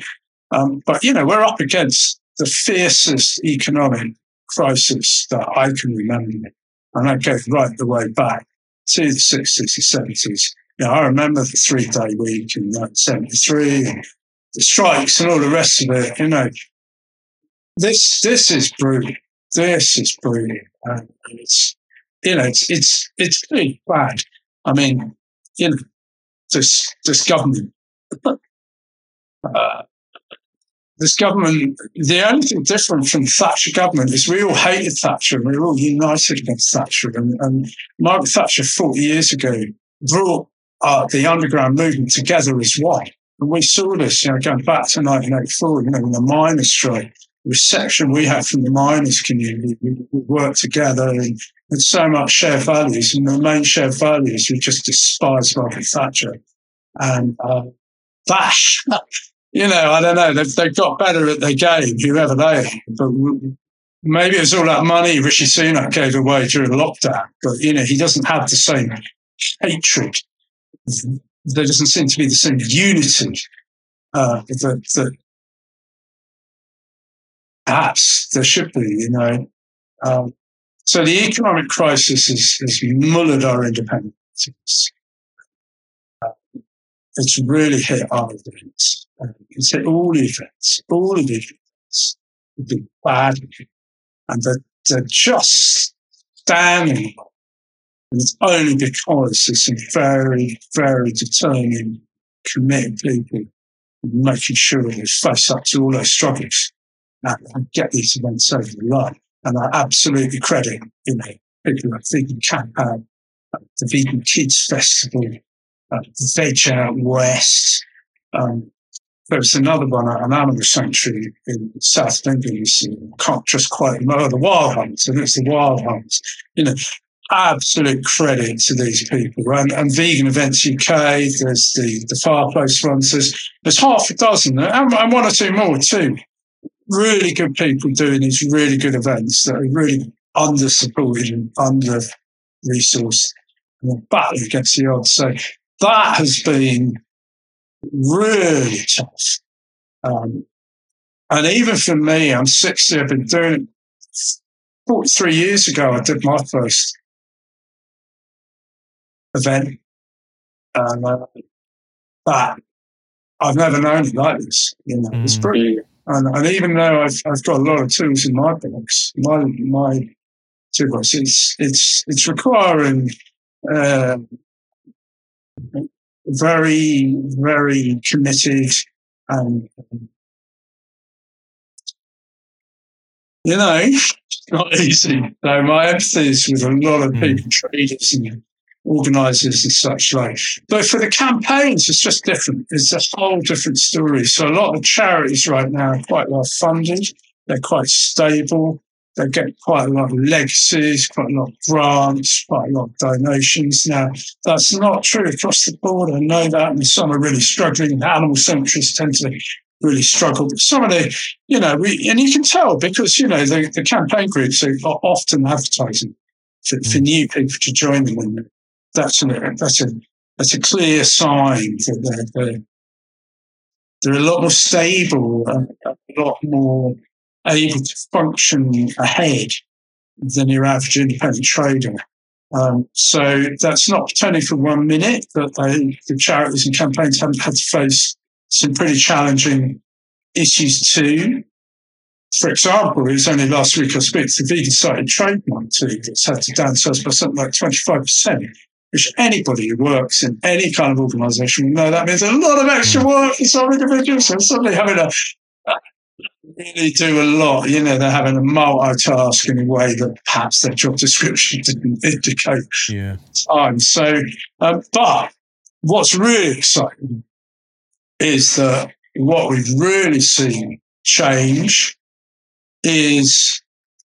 Um, but, you know, we're up against the fiercest economic crisis that I can remember. And that goes right the way back to the 60s and 70s. You know, I remember the three day week in 1973 and the strikes and all the rest of it. You know, this, this is brutal. This is brutal. And it's, you know, it's, it's, it's pretty bad. I mean, you know, this, this government, <laughs> uh, this government, the only thing different from Thatcher government is we all hated Thatcher and we were all united against Thatcher. And, and Margaret Thatcher 40 years ago brought uh, the underground movement together as one. And we saw this, you know, going back to 1984, you know, when the miners' strike, the reception we had from the miners' community, we, we worked together and had so much shared values. And the main shared values, we just despised Margaret Thatcher. And uh, that, <laughs> you know, I don't know. They've, they've got better at their game, whoever they. But maybe it's all that money Rishi Sunak gave away during lockdown. But, you know, he doesn't have the same hatred. There doesn't seem to be the same unity uh, that, that perhaps there should be, you know. Um, so the economic crisis has, has mullered our independence. It's really hit our events. You say all events, all of events have been bad, and they're, they're just standing. And it's only because there's some very, very determined, committed people making sure they face up to all those struggles and get these events over the line. And I absolutely credit, you know, people like Vegan Camp uh, the Vegan Kids Festival, uh, Veg Out West, um, there was another one at an animal sanctuary in South England. can't just quite remember the Wild Hunts, and it's the Wild Hunts. You know, absolute credit to these people. And, and Vegan Events UK, there's the, the Fireplace ones, there's, there's half a dozen, and, and one or two more too. Really good people doing these really good events that are really under supported and under resourced and battling against the odds. So that has been really tough. Um, and even for me, I'm 60, I've been doing it 43 years ago. I did my first event. And, uh, but I've never known it like this. You know, mm. it's pretty, and, and, even though I've, I've got a lot of tools in my box, my, my toolbox, it's, it's, it's requiring, uh, very, very committed and you know, it's not easy. So my empathy is with a lot of people, mm. traders and organisers and such like. But for the campaigns, it's just different. It's a whole different story. So a lot of charities right now are quite well funded. They're quite stable. They get quite a lot of legacies, quite a lot of grants, quite a lot of donations. Now, that's not true across the board. I know that, and some are really struggling. Animal sanctuaries tend to really struggle. But some of the, you know, we, and you can tell because, you know, the, the campaign groups are often advertising for, for mm. new people to join them. And that's a, that's a, that's a clear sign that they're, they're, they're a lot more stable and a lot more able to function ahead than your average independent trader. Um, so that's not only for one minute that the charities and campaigns haven't had to face some pretty challenging issues too. For example, it was only last week I spoke to the Vegan Society trademark team that's had to downsize by something like 25%, which anybody who works in any kind of organization will know that means a lot of extra work for some individuals. So suddenly having a really do a lot. You know, they're having a multitask in a way that perhaps their job description <laughs> didn't indicate yeah. time. So, um, but what's really exciting is that what we've really seen change is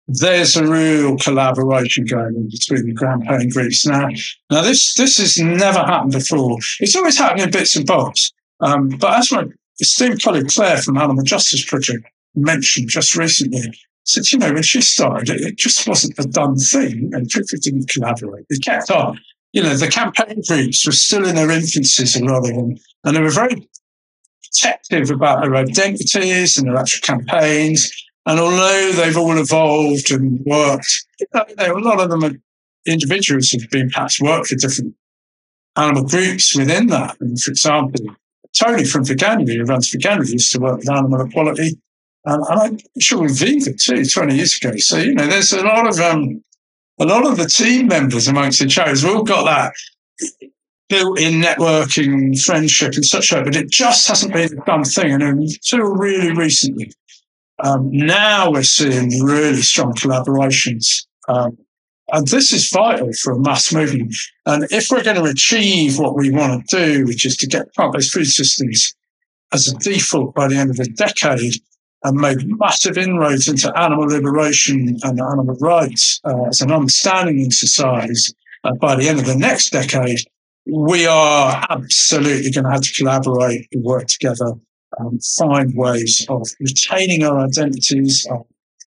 there's a real collaboration going on between the campaign groups now. Now, this this has never happened before. It's always happened in bits and bobs. Um, but as my esteemed colleague Claire from Animal Justice Project mentioned just recently, said, you know, when she started, it, it just wasn't a done thing, and people didn't collaborate. They kept on. You know, the campaign groups were still in their infancies, a lot of them, and they were very protective about their identities and their actual campaigns. And although they've all evolved and worked, uh, you know, a lot of them are individuals have been perhaps worked for different animal groups within that. And for example, Tony from Veganuary, who runs Veganuary, used to work with animal equality. Um, and I'm sure with Viva too, 20 years ago. So, you know, there's a lot of, um, a lot of the team members amongst the charities, we've all got that built-in networking, friendship, and such but it just hasn't been a done thing. And until really recently, um, now we're seeing really strong collaborations. Um, and this is vital for a mass movement. And if we're going to achieve what we want to do, which is to get plant-based food systems as a default by the end of the decade and made massive inroads into animal liberation and animal rights uh, as an understanding in societies uh, by the end of the next decade, we are absolutely going to have to collaborate and work together and find ways of retaining our identities. Our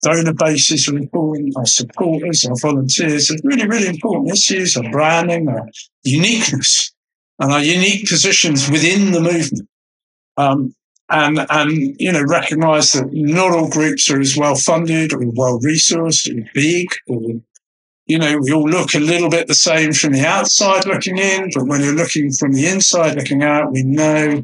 donor bases our supporters, our volunteers are really, really important issues, our branding, our uniqueness, and our unique positions within the movement. Um, and, and, you know, recognize that not all groups are as well funded or well resourced or big or you know, we all look a little bit the same from the outside looking in, but when you're looking from the inside looking out, we know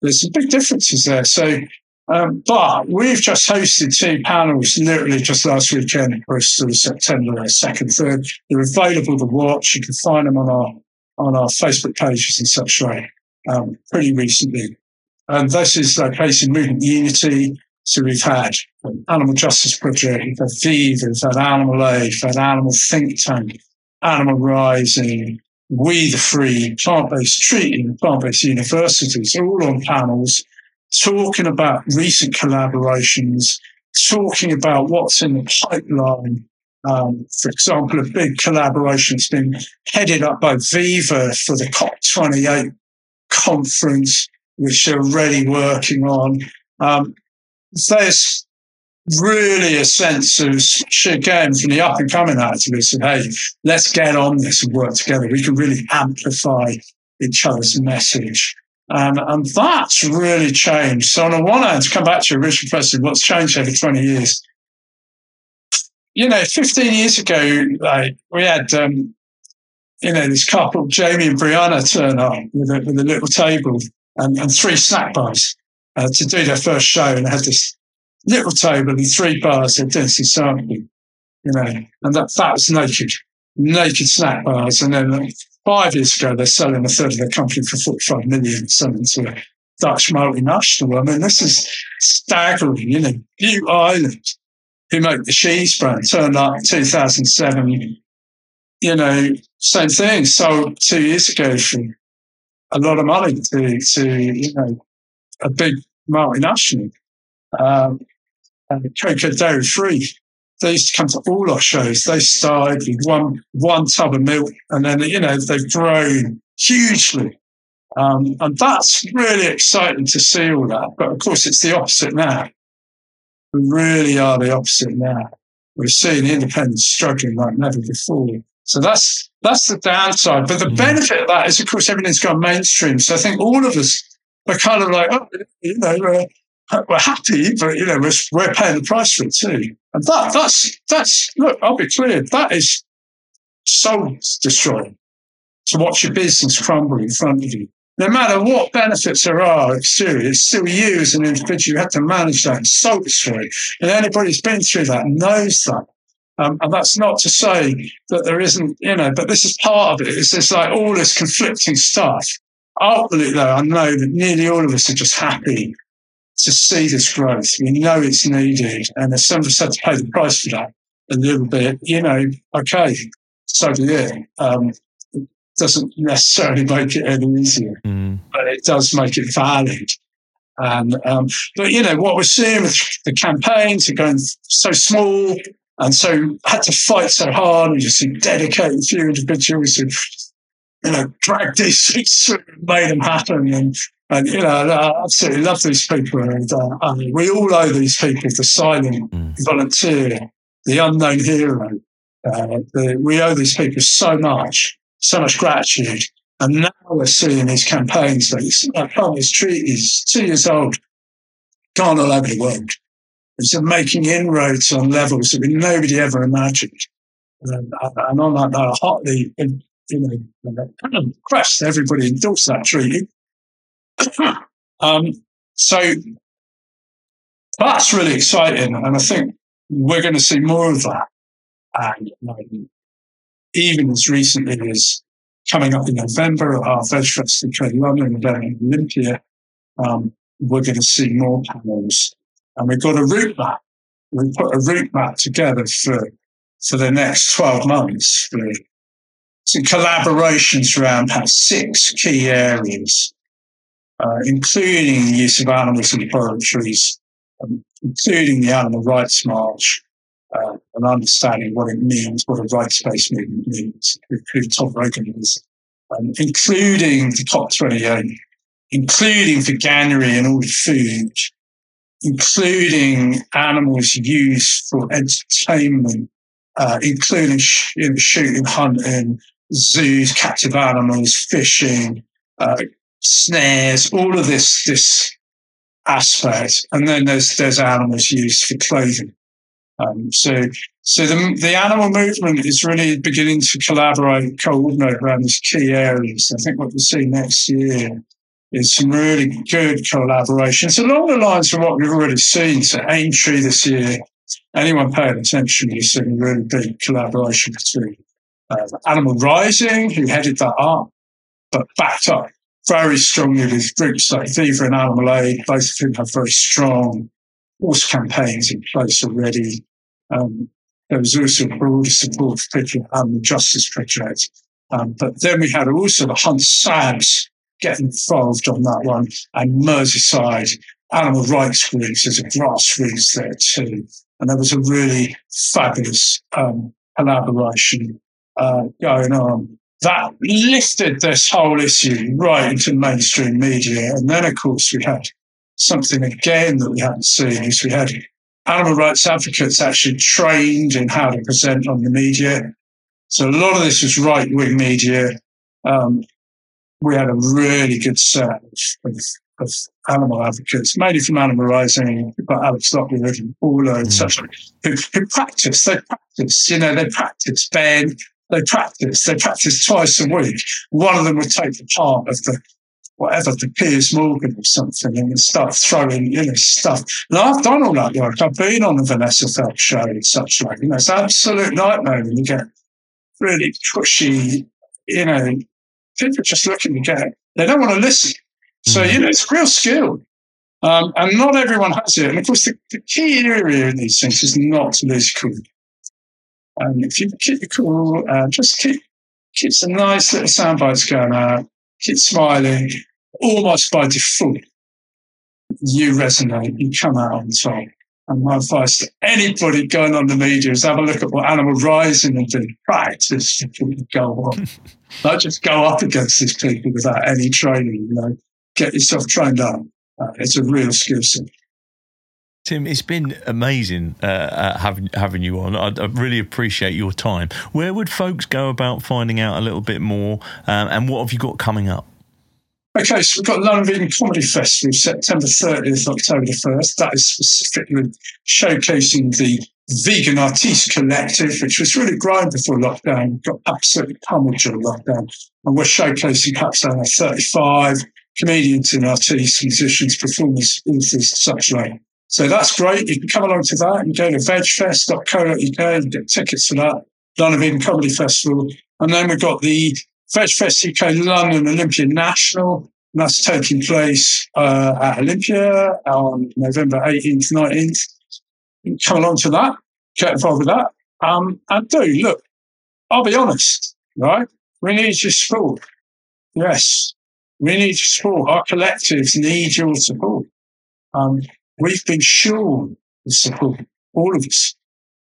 there's some big differences there. So, um, but we've just hosted two panels literally just last weekend, Bristol, September 2nd, 3rd. They're available to watch. You can find them on our, on our Facebook pages and such like, um, pretty recently. And this is like in movement unity, so we've had Animal Justice Project, Viva, we've had Animal Aid, we've had Animal Think Tank, Animal Rising, We the Free, Plant-Based Treaty, Plant-Based Universities, all on panels talking about recent collaborations, talking about what's in the pipeline. Um, for example, a big collaboration has been headed up by Viva for the COP28 conference, which they're really working on. Um, there's really a sense of again from the up and coming activists of hey, let's get on this and work together. We can really amplify each other's message. And that's really changed. So on the one hand, to come back to your original question, what's changed over 20 years? You know, 15 years ago, like, we had, um, you know, this couple, Jamie and Brianna turn up with a, with a little table and, and three snack bars uh, to do their first show and they had this little table and three bars of Density sampling, you know, and that, that was naked, naked snack bars. And then five years ago, they're selling a third of their company for 45 million, selling to a Dutch multinational. I mean, this is staggering, you know, Bute Island, who make the cheese brand, turned up in 2007 you know, same thing. So two years ago for a lot of money to, to you know, a big multinational. Um, and Cocoa Dairy Free. They used to come to all our shows. They started with one one tub of milk, and then you know they've grown hugely. Um, and that's really exciting to see all that. But of course, it's the opposite now. We really are the opposite now. We're seeing independents struggling like never before. So that's that's the downside. But the mm. benefit of that is, of course, everything's gone mainstream. So I think all of us are kind of like, oh, you know, we're, we're happy, but you know, we're, we're paying the price for it too. And that that's that's look, I'll be clear, that is soul destroying to watch your business crumble in front of you no matter what benefits there are exterior, it's still you as an individual. You have to manage that. It's so destroyed. And anybody who's been through that knows that. Um, and that's not to say that there isn't, you know, but this is part of it. It's just like all this conflicting stuff. Ultimately, though, I know that nearly all of us are just happy to see this growth. We know it's needed. And if some of us had to pay the price for that a little bit, you know, okay, so be it. Um, doesn't necessarily make it any easier, mm. but it does make it valid. And um, but you know what we're seeing with the campaigns are going so small and so had to fight so hard. We just see dedicated few individuals who you know dragged these things through and made them happen. And and you know I absolutely love these people. And uh, we all owe these people the silent mm. volunteer, the unknown hero. Uh, the, we owe these people so much so much gratitude. And now we're seeing these campaigns like Promise Treaty is two years old, gone all over the world. It's making inroads on levels that nobody ever imagined. And, and on that note, hotly, you know, crest, everybody endorsed that treaty. <coughs> um, so that's really exciting. And I think we're going to see more of that. And um, even as recently as coming up in November at our Veg Fest in London and then Olympia, um, we're going to see more panels. And we've got a route map. We put a route map together for, for the next 12 months for some collaborations around six key areas, uh, including the use of animals in laboratories, um, including the Animal Rights March, uh, and understanding what it means, what a rights-based movement means, who Tom Regan is, um, including the COP28, including veganuary and all the food, including animals used for entertainment, uh, including sh- shooting, hunting, zoos, captive animals, fishing, uh, snares, all of this, this aspect. And then there's, there's animals used for clothing. Um, so, so the, the animal movement is really beginning to collaborate, coordinate around these key areas. I think what we'll see next year is some really good collaborations along the lines of what we've already seen. So Aintree this year, anyone paying attention, you've seen a really big collaboration between uh, Animal Rising, who headed that up, but backed up very strongly with groups like Viva and Animal Aid, both of whom have very strong horse campaigns in place already. Um, there was also broad support for Patriot Animal Justice Project. Um, but then we had also the Hunt SABS get involved on that one and Merseyside animal rights groups as a grassroots there too. And there was a really fabulous um, collaboration uh, going on that lifted this whole issue right into mainstream media. And then, of course, we had something again that we hadn't seen is we had animal rights advocates actually trained in how to present on the media. So a lot of this was right wing media. Um, we had a really good set of, of, animal advocates, mainly from Animal Rising, but Alex Lockwood and Paula and mm. such, who, who practice, they practice, you know, they practice, Ben, they practice, they practice twice a week. One of them would take the part of the whatever the Piers Morgan or something and start throwing, you know, stuff. And I've done all that work. I've been on the Vanessa Feltz show and such like, you know, it's an absolute nightmare when you get really pushy, you know, people just looking to get, they don't want to listen. So, mm. you know, it's real skill. Um, and not everyone has it. And of course, the, the key area in these things is not to lose cool. And if you keep it cool, uh, just keep keep some nice little sound bites going out, keep smiling, almost by default, you resonate, you come out on top. And my advice to anybody going on the media is have a look at what Animal Rising and do. Practice before you go on. <laughs> Not just go up against these people without any training, you know. Get yourself trained up. Uh, it's a real skill set. Tim, it's been amazing uh, uh, having having you on. I, I, really appreciate your time. Where would folks go about finding out a little bit more, um, and what have you got coming up? Okay, so we've got London Comedy Festival, September 30th, October 1st. That is specifically showcasing the Vegan Artiste Collective, which was really growing before lockdown, got absolutely pummeled during lockdown. And we're showcasing perhaps over 35 comedians and artists, musicians, performers, authors, such like. So that's great. You can come along to that and go to vegfest.co.uk and get tickets for that. London Vegan Comedy Festival. And then we've got the VegFest UK London Olympia National. And that's taking place uh, at Olympia on November 18th, 19th. Come along to that, get involved with that. Um, and do, look, I'll be honest, right? We need your support. Yes, we need your support. Our collectives need your support. Um, we've been shown the support, all of us.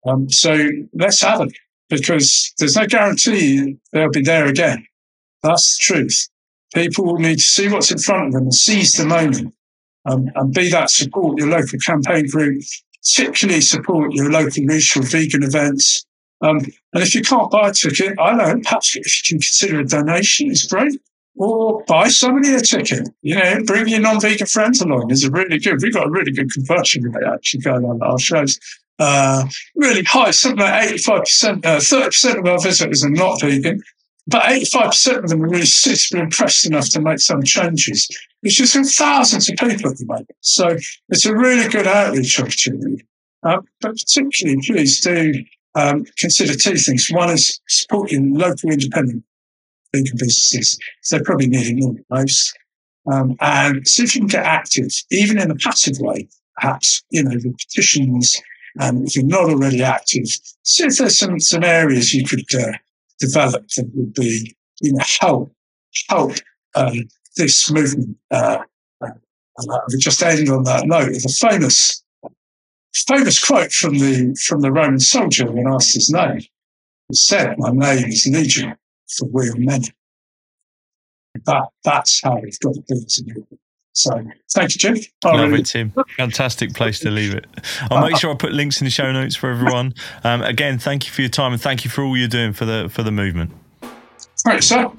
Um, so let's have it because there's no guarantee they'll be there again. That's the truth. People will need to see what's in front of them and seize the moment. Um, and be that support your local campaign group, particularly support your local regional vegan events. Um, and if you can't buy a ticket, I don't know, perhaps if you can consider a donation, it's great. Or buy somebody a ticket. You know, bring your non-vegan friends along. Is a really good. We've got a really good conversion rate actually going on at our shows. Uh, really high, something like 85%, uh, 30% of our visitors are not vegan. But 85% of them are really suitably impressed enough to make some changes, which is from thousands of people at the moment. So it's a really good outreach opportunity. Uh, but particularly, please do um, consider two things. One is supporting local independent vegan businesses. They're probably needing more than most. Um, and see if you can get active, even in a passive way. Perhaps, you know, the petitions, um, if you're not already active, see if there's some, some areas you could uh, develop that would be, you know, help, help um, this movement. Uh, uh, we just end on that note a famous, famous quote from the from the Roman soldier when asked his name. He said, "My name is Legion, for we are many." That that's how we've got to be as movement. So thanks, Jeff. I Love really- it, Tim. Fantastic place to leave it. I'll make sure I put links in the show notes for everyone. Um, again, thank you for your time and thank you for all you're doing for the for the movement. Right, sir.